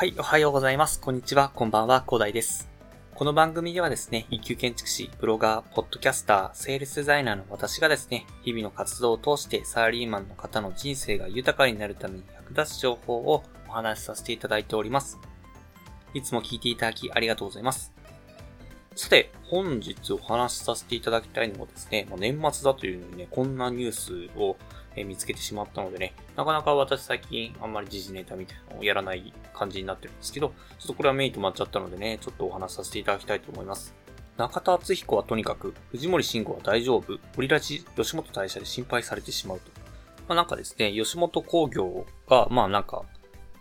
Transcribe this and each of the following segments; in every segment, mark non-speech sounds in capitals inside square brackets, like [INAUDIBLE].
はい、おはようございます。こんにちは、こんばんは、広大です。この番組ではですね、一級建築士、ブロガー、ポッドキャスター、セールスデザイナーの私がですね、日々の活動を通してサラリーマンの方の人生が豊かになるために役立つ情報をお話しさせていただいております。いつも聞いていただきありがとうございます。さて、本日お話しさせていただきたいのはですね、年末だというのにね、こんなニュースをえ見つけてしまったのでね、なかなか私最近あんまり時事ネタみたいなのをやらない感じになってるんですけど、ちょっとこれはメインとまっちゃったのでね、ちょっとお話しさせていただきたいと思います。中田敦彦はとにかく、藤森慎吾は大丈夫、オリラジ吉本大社で心配されてしまうと。まあ、なんかですね、吉本工業が、まあなんか、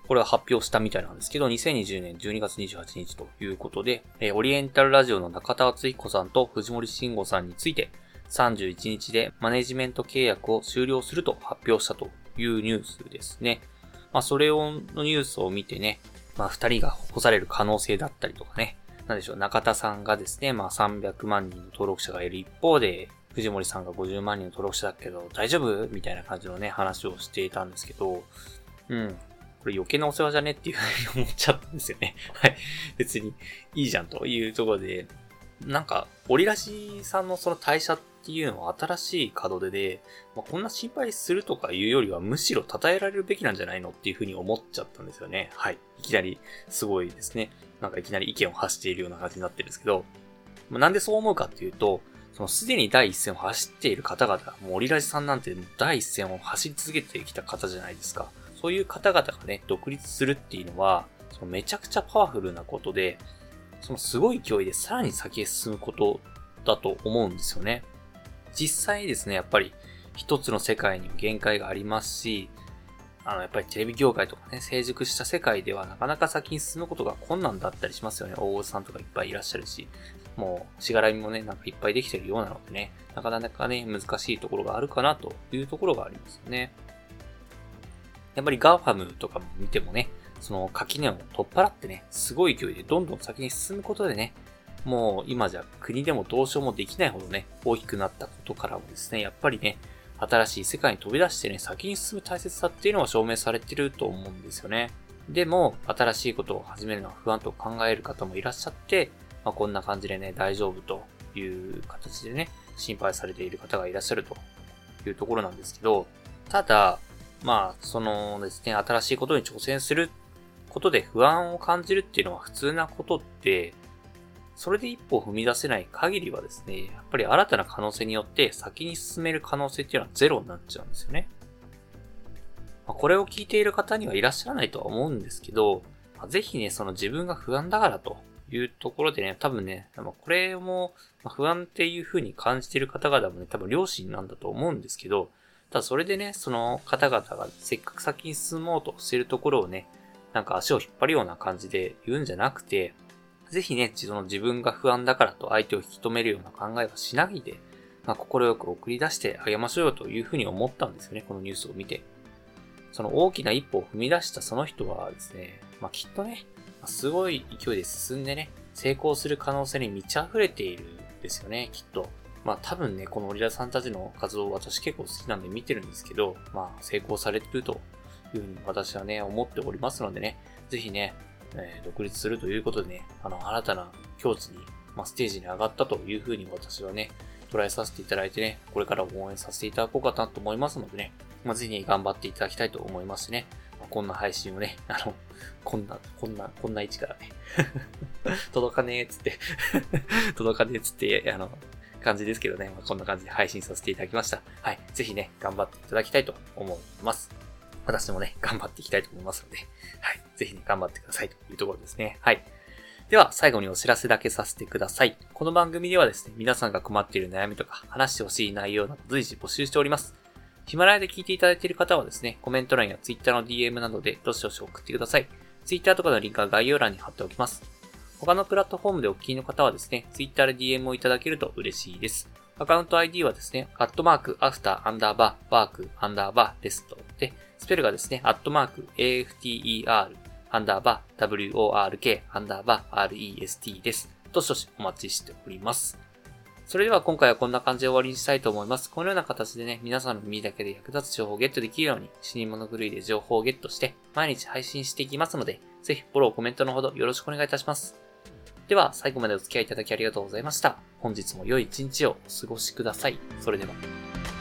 これは発表したみたいなんですけど、2020年12月28日ということで、えオリエンタルラジオの中田敦彦さんと藤森慎吾さんについて、31日でマネジメント契約を終了すると発表したというニュースですね。まあ、それを、のニュースを見てね、まあ、二人が干される可能性だったりとかね、なんでしょう、中田さんがですね、まあ、300万人の登録者がいる一方で、藤森さんが50万人の登録者だけど、大丈夫みたいな感じのね、話をしていたんですけど、うん。これ余計なお世話じゃねっていうふうに思っちゃったんですよね。[LAUGHS] はい。別にいいじゃんというところで、なんか、オリラジさんのその代謝っっていうのは新しい門出で、まあ、こんな心配するとかいうよりはむしろ称えられるべきなんじゃないのっていうふうに思っちゃったんですよね。はい。いきなりすごいですね。なんかいきなり意見を発しているような感じになってるんですけど、まあ、なんでそう思うかっていうと、そのすでに第一線を走っている方々、もうオリラジさんなんて第一線を走り続けてきた方じゃないですか。そういう方々がね、独立するっていうのは、そのめちゃくちゃパワフルなことで、そのすごい勢いでさらに先へ進むことだと思うんですよね。実際ですね、やっぱり一つの世界にも限界がありますし、あの、やっぱりテレビ業界とかね、成熟した世界ではなかなか先に進むことが困難だったりしますよね。大御所さんとかいっぱいいらっしゃるし、もう、しがらみもね、なんかいっぱいできてるようなのでね、なかなかね、難しいところがあるかなというところがありますよね。やっぱり GAFAM とかも見てもね、その垣根を取っ払ってね、すごい勢いでどんどん先に進むことでね、もう今じゃ国でもどうしようもできないほどね、大きくなったことからもですね、やっぱりね、新しい世界に飛び出してね、先に進む大切さっていうのは証明されてると思うんですよね。でも、新しいことを始めるのは不安と考える方もいらっしゃって、まあ、こんな感じでね、大丈夫という形でね、心配されている方がいらっしゃるというところなんですけど、ただ、まあ、そのですね、新しいことに挑戦することで不安を感じるっていうのは普通なことって、それで一歩踏み出せない限りはですね、やっぱり新たな可能性によって先に進める可能性っていうのはゼロになっちゃうんですよね。ま、これを聞いている方にはいらっしゃらないとは思うんですけど、まあ、ぜひね、その自分が不安だからというところでね、多分ね、まあ、これも不安っていう風に感じている方々もね、多分両親なんだと思うんですけど、ただそれでね、その方々がせっかく先に進もうとしてるところをね、なんか足を引っ張るような感じで言うんじゃなくて、ぜひね、その自分が不安だからと相手を引き止めるような考えはしないで、まあ、心よく送り出してあげましょうよというふうに思ったんですよね、このニュースを見て。その大きな一歩を踏み出したその人はですね、まあ、きっとね、すごい勢いで進んでね、成功する可能性に満ち溢れているんですよね、きっと。まあ多分ね、このオリラさんたちの活動私結構好きなんで見てるんですけど、まあ成功されてるというふうに私はね、思っておりますのでね、ぜひね、えー、独立するということでね、あの、新たな境地に、まあ、ステージに上がったというふうに私はね、捉えさせていただいてね、これから応援させていただこうかなと思いますのでね、まあ、ぜひ頑張っていただきたいと思いますしね、まあ、こんな配信をね、あの、こんな、こんな、こんな位置からね [LAUGHS] 届かねえっつって [LAUGHS] 届かねえっつって、あの、感じですけどね、まあ、こんな感じで配信させていただきました。はい。ぜひね、頑張っていただきたいと思います。私もね、[LAUGHS] 頑張っていきたいと思いますので、はい。ぜひね、頑張ってくださいというところですね。はい。では、最後にお知らせだけさせてください。この番組ではですね、皆さんが困っている悩みとか、話してほしい内容など随時募集しております。ヒマラヤで聞いていただいている方はですね、コメント欄や Twitter の DM などでどしどし送ってください。Twitter とかのリンクは概要欄に貼っておきます。他のプラットフォームでお聞きの方はですね、Twitter で DM をいただけると嬉しいです。アカウント ID はですね、アットマーク、アフター、アンダーバー、ワーク、アンダーバー、レストで、スペルがですね、アットマーク、AFTER、アンダーバー、WORK、アンダーバー、REST です。どしどしお待ちしております。それでは今回はこんな感じで終わりにしたいと思います。このような形でね、皆さんの耳だけで役立つ情報をゲットできるように、死に物狂いで情報をゲットして、毎日配信していきますので、ぜひフォロー、コメントのほどよろしくお願いいたします。では、最後までお付き合いいただきありがとうございました。本日も良い一日をお過ごしください。それでは。